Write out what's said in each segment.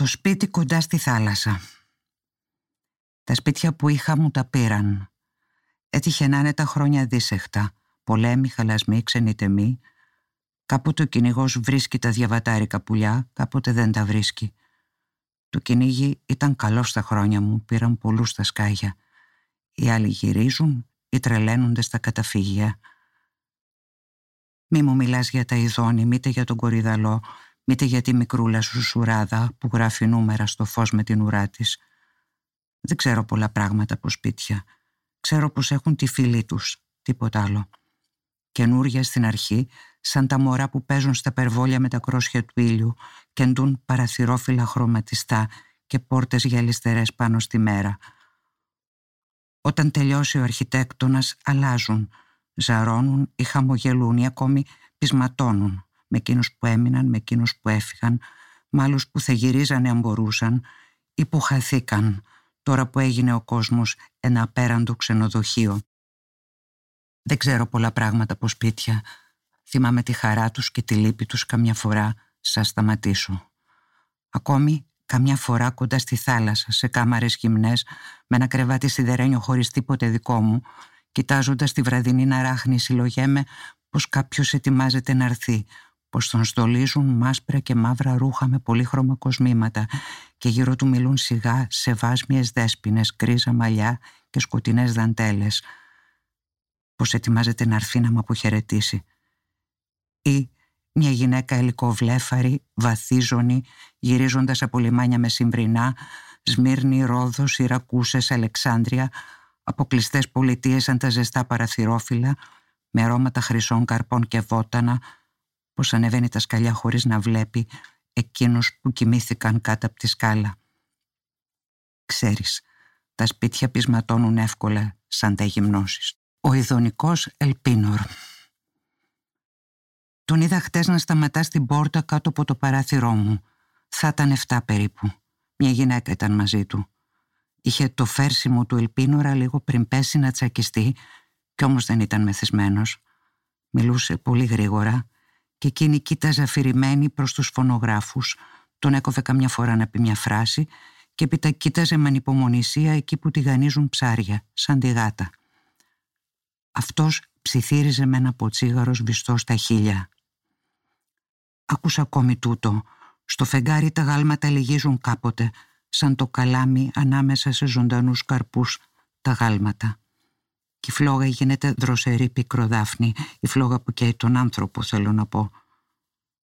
Το σπίτι κοντά στη θάλασσα. Τα σπίτια που είχα μου τα πήραν. Έτυχε να είναι τα χρόνια δίσεχτα. Πολέμοι, χαλασμοί, ξενιτεμοί. Κάποτε ο κυνηγός βρίσκει τα διαβατάρικα πουλιά, κάποτε δεν τα βρίσκει. Το κυνήγι ήταν καλό στα χρόνια μου, πήραν πολλούς στα σκάγια. Οι άλλοι γυρίζουν ή τρελαίνονται στα καταφύγια. Μη μου μιλάς για τα ειδόνη, μήτε για τον κορυδαλό, μήτε για τη μικρούλα σου σουράδα που γράφει νούμερα στο φως με την ουρά της. Δεν ξέρω πολλά πράγματα από σπίτια. Ξέρω πως έχουν τη φίλη τους, τίποτα άλλο. Καινούρια στην αρχή, σαν τα μωρά που παίζουν στα περβόλια με τα κρόσια του ήλιου και εντούν παραθυρόφυλλα χρωματιστά και πόρτες γυαλιστερές πάνω στη μέρα. Όταν τελειώσει ο αρχιτέκτονας αλλάζουν, ζαρώνουν ή χαμογελούν ή ακόμη πεισματώνουν με εκείνους που έμειναν, με εκείνους που έφυγαν, με άλλους που θα γυρίζανε αν μπορούσαν ή που χαθήκαν τώρα που έγινε ο κόσμος ένα απέραντο ξενοδοχείο. Δεν ξέρω πολλά πράγματα από σπίτια. Θυμάμαι τη χαρά τους και τη λύπη τους καμιά φορά σας σταματήσω. Ακόμη καμιά φορά κοντά στη θάλασσα, σε κάμαρες γυμνές, με ένα κρεβάτι σιδερένιο χωρίς τίποτε δικό μου, κοιτάζοντας τη βραδινή να ράχνει συλλογέμαι πως κάποιος ετοιμάζεται να έρθει, πως τον στολίζουν μάσπρα και μαύρα ρούχα με πολύχρωμα κοσμήματα και γύρω του μιλούν σιγά σε βάσμιες δέσποινες, γκρίζα μαλλιά και σκοτεινές δαντέλες, πως ετοιμάζεται να έρθει να με αποχαιρετήσει. Ή μια γυναίκα ελικοβλέφαρη, βαθίζονη, γυρίζοντας από λιμάνια με συμβρινά, Σμύρνη, Ρόδος, Ιρακούσες, Αλεξάνδρεια, αποκλειστές πολιτείες σαν τα ζεστά παραθυρόφυλλα, με αρώματα χρυσών καρπών και βότανα, πως ανεβαίνει τα σκαλιά χωρίς να βλέπει εκείνους που κοιμήθηκαν κάτω από τη σκάλα. Ξέρεις, τα σπίτια πεισματώνουν εύκολα σαν τα γυμνώσεις. Ο ειδονικός Ελπίνορ. Τον είδα χτες να σταματά στην πόρτα κάτω από το παράθυρό μου. Θα ήταν 7 περίπου. Μια γυναίκα ήταν μαζί του. Είχε το φέρσιμο του Ελπίνορα λίγο πριν πέσει να τσακιστεί κι όμως δεν ήταν μεθυσμένος. Μιλούσε πολύ γρήγορα και εκείνη κοίταζε αφηρημένη προς τους φωνογράφους. Τον έκοβε καμιά φορά να πει μια φράση και έπειτα κοίταζε με ανυπομονησία εκεί που τηγανίζουν ψάρια, σαν τη γάτα. Αυτός ψιθύριζε με ένα ποτσίγαρος σβηστό στα χείλια. Άκουσα ακόμη τούτο. Στο φεγγάρι τα γάλματα λυγίζουν κάποτε, σαν το καλάμι ανάμεσα σε ζωντανούς καρπούς τα γάλματα. Και η φλόγα γίνεται δροσερή πικροδάφνη, η φλόγα που καίει τον άνθρωπο θέλω να πω.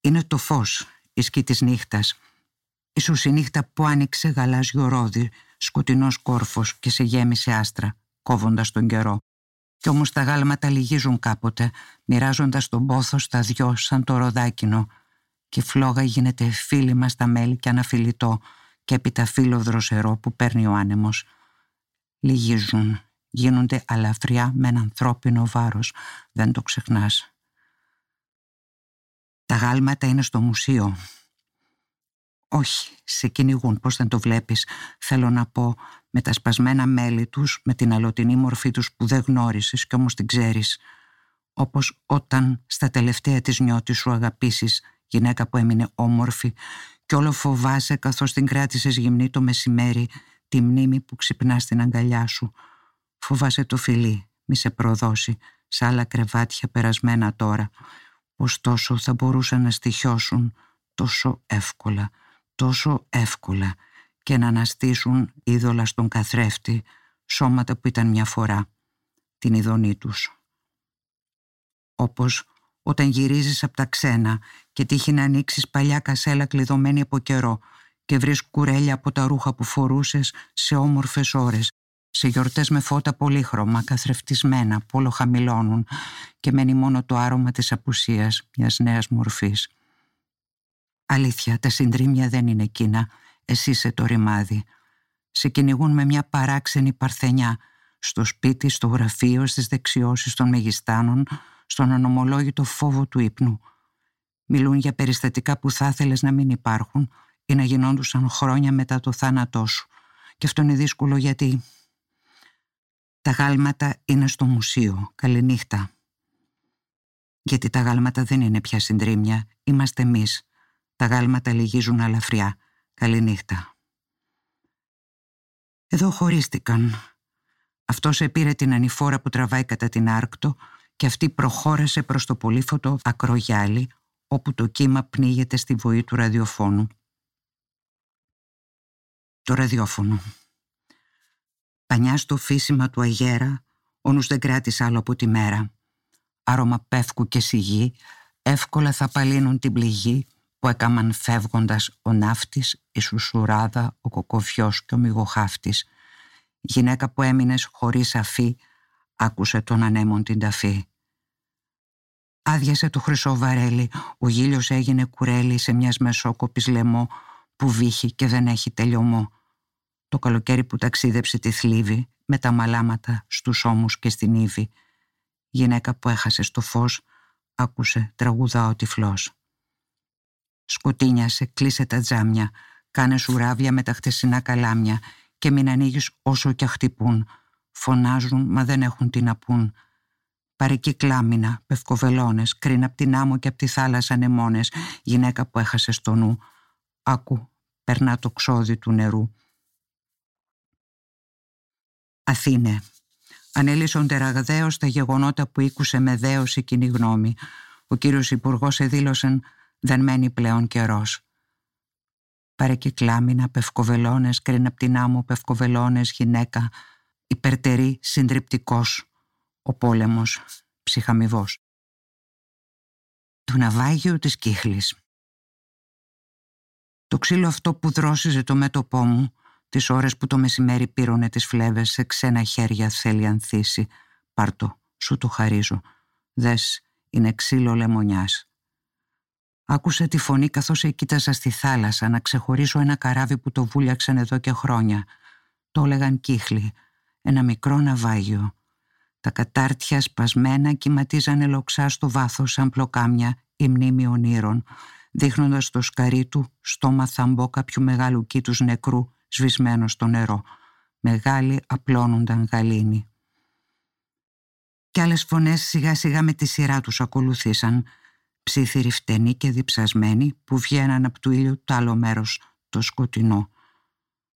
Είναι το φως, η σκή της νύχτας. Ίσως η νύχτα που άνοιξε γαλάζιο ρόδι, σκοτεινός κόρφος και σε γέμισε άστρα, κόβοντας τον καιρό. Κι όμως τα γάλματα λυγίζουν κάποτε, μοιράζοντας τον πόθο στα δυο σαν το ροδάκινο και η φλόγα γίνεται φίλημα στα μέλη και αναφιλητό και έπειτα φύλλο δροσερό που παίρνει ο άνεμος. Λυγίζουν, γίνονται αλαφριά με ένα ανθρώπινο βάρος, δεν το ξεχνάς. Τα γάλματα είναι στο μουσείο. Όχι, σε κυνηγούν, πώς δεν το βλέπεις; Θέλω να πω, με τα σπασμένα μέλη τους, με την αλωτινή μορφή τους που δεν γνώρισες και όμως την ξέρεις. Όπως όταν στα τελευταία της νιώτης σου αγαπήσεις γυναίκα που έμεινε όμορφη και όλο φοβάσαι καθώς την κράτησες γυμνή το μεσημέρι τη μνήμη που ξυπνάς στην αγκαλιά σου. Φοβάσαι το φιλί, μη σε προδώσει σε άλλα κρεβάτια περασμένα τώρα. Πως τόσο θα μπορούσαν να στοιχιώσουν τόσο εύκολα, τόσο εύκολα και να αναστήσουν είδωλα στον καθρέφτη σώματα που ήταν μια φορά την ειδονή τους. Όπως όταν γυρίζεις από τα ξένα και τύχει να ανοίξεις παλιά κασέλα κλειδωμένη από καιρό και βρεις κουρέλια από τα ρούχα που φορούσες σε όμορφες ώρες, σε γιορτές με φώτα πολύχρωμα, καθρεφτισμένα, που χαμηλώνουν και μένει μόνο το άρωμα της απουσίας μιας νέας μορφής. Αλήθεια, τα συντρίμια δεν είναι εκείνα, εσύ είσαι το ρημάδι. Σε κυνηγούν με μια παράξενη παρθενιά, στο σπίτι, στο γραφείο, στις δεξιώσεις των μεγιστάνων, στον ανομολόγητο φόβο του ύπνου. Μιλούν για περιστατικά που θα ήθελες να μην υπάρχουν ή να γινόντουσαν χρόνια μετά το θάνατό σου. Και αυτό είναι δύσκολο γιατί τα γάλματα είναι στο μουσείο. Καληνύχτα. Γιατί τα γάλματα δεν είναι πια συντρίμια. Είμαστε εμείς. Τα γάλματα λυγίζουν αλαφριά. Καληνύχτα. Εδώ χωρίστηκαν. Αυτός επήρε την ανηφόρα που τραβάει κατά την άρκτο και αυτή προχώρασε προς το πολύφωτο ακρογιάλι όπου το κύμα πνίγεται στη βοή του ραδιοφώνου. Το ραδιόφωνο. Πανιά στο φύσιμα του αγέρα, ο νους δεν κράτησε άλλο από τη μέρα. Άρωμα πεύκου και σιγή, εύκολα θα παλύνουν την πληγή που έκαμαν φεύγοντας ο ναύτης, η σουσουράδα, ο κοκοφιός και ο μυγοχάφτης. Γυναίκα που έμεινες χωρίς αφή, άκουσε τον ανέμον την ταφή. Άδειασε το χρυσό βαρέλι, ο γήλιος έγινε κουρέλι σε μιας μεσόκοπης λαιμό που βύχει και δεν έχει τελειωμό. Το καλοκαίρι που ταξίδεψε τη θλίβη με τα μαλάματα στους ώμους και στην ύβη. Γυναίκα που έχασε στο φως, άκουσε τραγουδά ο τυφλός. Σκοτίνιασε, κλείσε τα τζάμια, κάνε σουράβια με τα χτεσινά καλάμια και μην ανοίγεις όσο κι χτυπούν. Φωνάζουν μα δεν έχουν τι να πούν. Παρική κλάμινα, πευκοβελώνες, κρίνα απ' την άμμο και απ' τη θάλασσα νεμόνες, γυναίκα που έχασε στο νου. Άκου, περνά το ξόδι του νερού. Αθήνε. Ανελίσσονται ραγδαίως τα γεγονότα που ήκουσε με δέωση κοινή γνώμη. Ο κύριος Υπουργός εδήλωσεν δεν μένει πλέον καιρός. Παρεκυκλάμινα, πευκοβελώνες, κρίνα απ' την άμμο, πευκοβελώνες, γυναίκα, υπερτερή, συντριπτικός, ο πόλεμος, ψυχαμιβός. Του ναυάγιου της κύχλης. Το ξύλο αυτό που δρόσιζε το μέτωπό μου, τις ώρες που το μεσημέρι πήρωνε τις φλέβες σε ξένα χέρια θέλει ανθίσει. Πάρτο, σου το χαρίζω. Δες, είναι ξύλο λεμονιάς. Άκουσα τη φωνή καθώς κοίταζα στη θάλασσα να ξεχωρίσω ένα καράβι που το βούλιαξαν εδώ και χρόνια. Το έλεγαν κύχλι, ένα μικρό ναυάγιο. Τα κατάρτια σπασμένα κυματίζανε λοξά στο βάθος σαν πλοκάμια ή μνήμη ονείρων, δείχνοντας το σκαρί του στόμα θαμπό κάποιου μεγάλου κήτους νεκρού σβησμένο στο νερό. Μεγάλοι απλώνονταν γαλήνοι. Κι άλλες φωνές σιγά σιγά με τη σειρά τους ακολουθήσαν ψήθυροι φτενοί και διψασμένοι που βγαίναν από του ήλιου το άλλο μέρος, το σκοτεινό.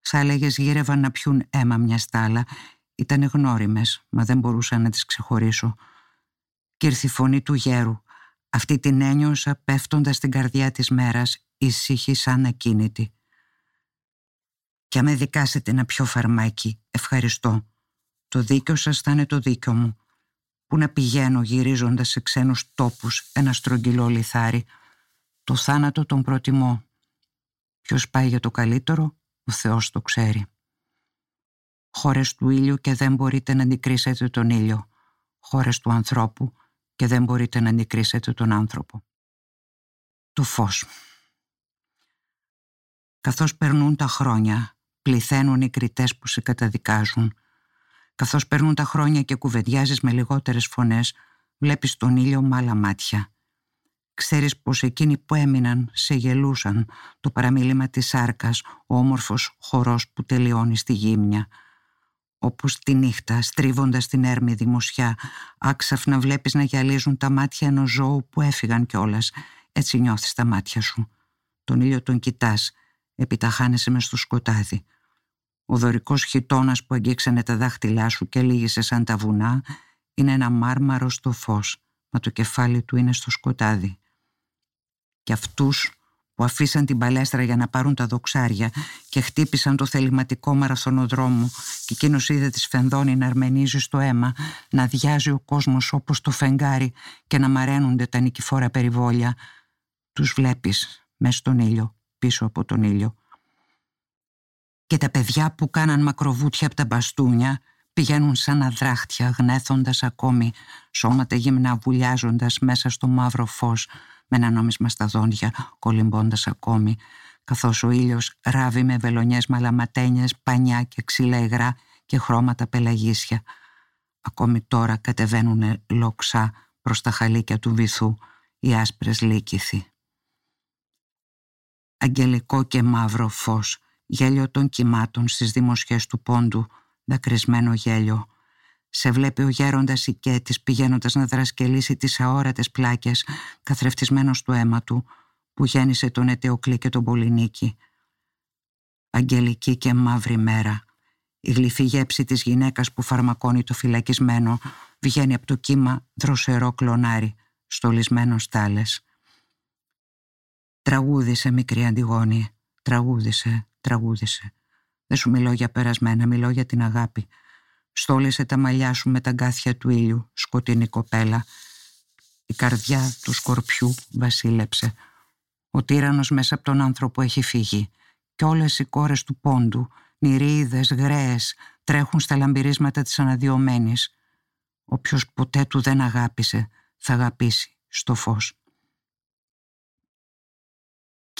Θα έλεγε γύρευαν να πιούν αίμα μια στάλα. Ήτανε γνώριμες, μα δεν μπορούσα να τις ξεχωρίσω. Κι ήρθε η φωνή του γέρου. Αυτή την ένιωσα πέφτοντας στην καρδιά της μέρας, ησύχη σαν ακίνητη. «Κι αν με δικάσετε να πιω φαρμάκι, ευχαριστώ. Το δίκιο σας θα είναι το δίκιο μου που να πηγαίνω γυρίζοντας σε ξένους τόπους ένα στρογγυλό λιθάρι. Το θάνατο τον προτιμώ. Ποιος πάει για το καλύτερο, ο Θεός το ξέρει. Χώρες του ήλιου και δεν μπορείτε να αντικρίσετε τον ήλιο. Χώρες του ανθρώπου και δεν μπορείτε να αντικρίσετε τον άνθρωπο. Το φως. Καθώς περνούν τα χρόνια, πληθαίνουν οι κριτές που σε καταδικάζουν Καθώς περνούν τα χρόνια και κουβεντιάζεις με λιγότερες φωνές, βλέπεις τον ήλιο με άλλα μάτια. Ξέρεις πως εκείνοι που έμειναν σε γελούσαν το παραμίλημα της σάρκας, ο όμορφος χορός που τελειώνει στη γύμνια. Όπως τη νύχτα, στρίβοντας την έρμη δημοσιά, άξαφνα βλέπεις να γυαλίζουν τα μάτια ενός ζώου που έφυγαν κιόλας. Έτσι νιώθεις τα μάτια σου. Τον ήλιο τον κοιτάς, επιταχάνεσαι μες στο σκοτάδι. Ο δωρικός χιτώνας που αγγίξανε τα δάχτυλά σου και λύγησε σαν τα βουνά είναι ένα μάρμαρο στο φως, μα το κεφάλι του είναι στο σκοτάδι. Και αυτούς που αφήσαν την παλέστρα για να πάρουν τα δοξάρια και χτύπησαν το θεληματικό μαραθωνοδρόμο και εκείνος είδε τη σφενδόνη να αρμενίζει στο αίμα, να διάζει ο κόσμος όπως το φεγγάρι και να μαραίνονται τα νικηφόρα περιβόλια. Τους βλέπεις μέσα στον ήλιο, πίσω από τον ήλιο και τα παιδιά που κάναν μακροβούτια από τα μπαστούνια πηγαίνουν σαν αδράχτια γνέθοντας ακόμη σώματα γυμνά βουλιάζοντας μέσα στο μαύρο φως με ένα νόμισμα στα δόντια κολυμπώντας ακόμη καθώς ο ήλιος ράβει με βελονιές μαλαματένιες, πανιά και ξύλα υγρά και χρώματα πελαγίσια. Ακόμη τώρα κατεβαίνουν λοξά προς τα χαλίκια του βυθού οι άσπρες λύκηθοι. Αγγελικό και μαύρο φως γέλιο των κυμάτων στις δημοσιές του πόντου, δακρυσμένο γέλιο. Σε βλέπει ο γέροντας οικέτης πηγαίνοντας να δρασκελίσει τις αόρατες πλάκες, καθρεφτισμένος του αίμα του, που γέννησε τον Ετεοκλή και τον Πολυνίκη. Αγγελική και μαύρη μέρα. Η γλυφή γέψη της γυναίκας που φαρμακώνει το φυλακισμένο βγαίνει από το κύμα δροσερό κλονάρι, στολισμένος στάλες. Τραγούδισε μικρή Αντιγόνη, τραγούδισε, τραγούδισε. Δεν σου μιλώ για περασμένα, μιλώ για την αγάπη. Στόλισε τα μαλλιά σου με τα γκάθια του ήλιου, σκοτεινή κοπέλα. Η καρδιά του σκορπιού βασίλεψε. Ο τύρανος μέσα από τον άνθρωπο έχει φύγει. Κι όλες οι κόρες του πόντου, νηρίδες, γραίες, τρέχουν στα λαμπυρίσματα της αναδιωμένης. Όποιος ποτέ του δεν αγάπησε, θα αγαπήσει στο φως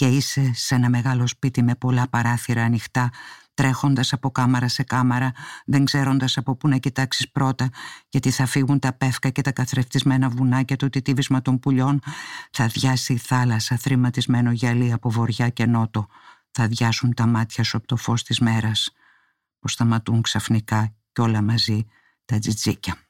και είσαι σε ένα μεγάλο σπίτι με πολλά παράθυρα ανοιχτά, τρέχοντας από κάμαρα σε κάμαρα, δεν ξέροντας από πού να κοιτάξεις πρώτα, γιατί θα φύγουν τα πεύκα και τα καθρεφτισμένα βουνά το τιτίβισμα των πουλιών, θα διάσει η θάλασσα θρηματισμένο γυαλί από βοριά και νότο, θα διάσουν τα μάτια σου από το φως της μέρας, πως σταματούν ξαφνικά κι όλα μαζί τα τζιτζίκια.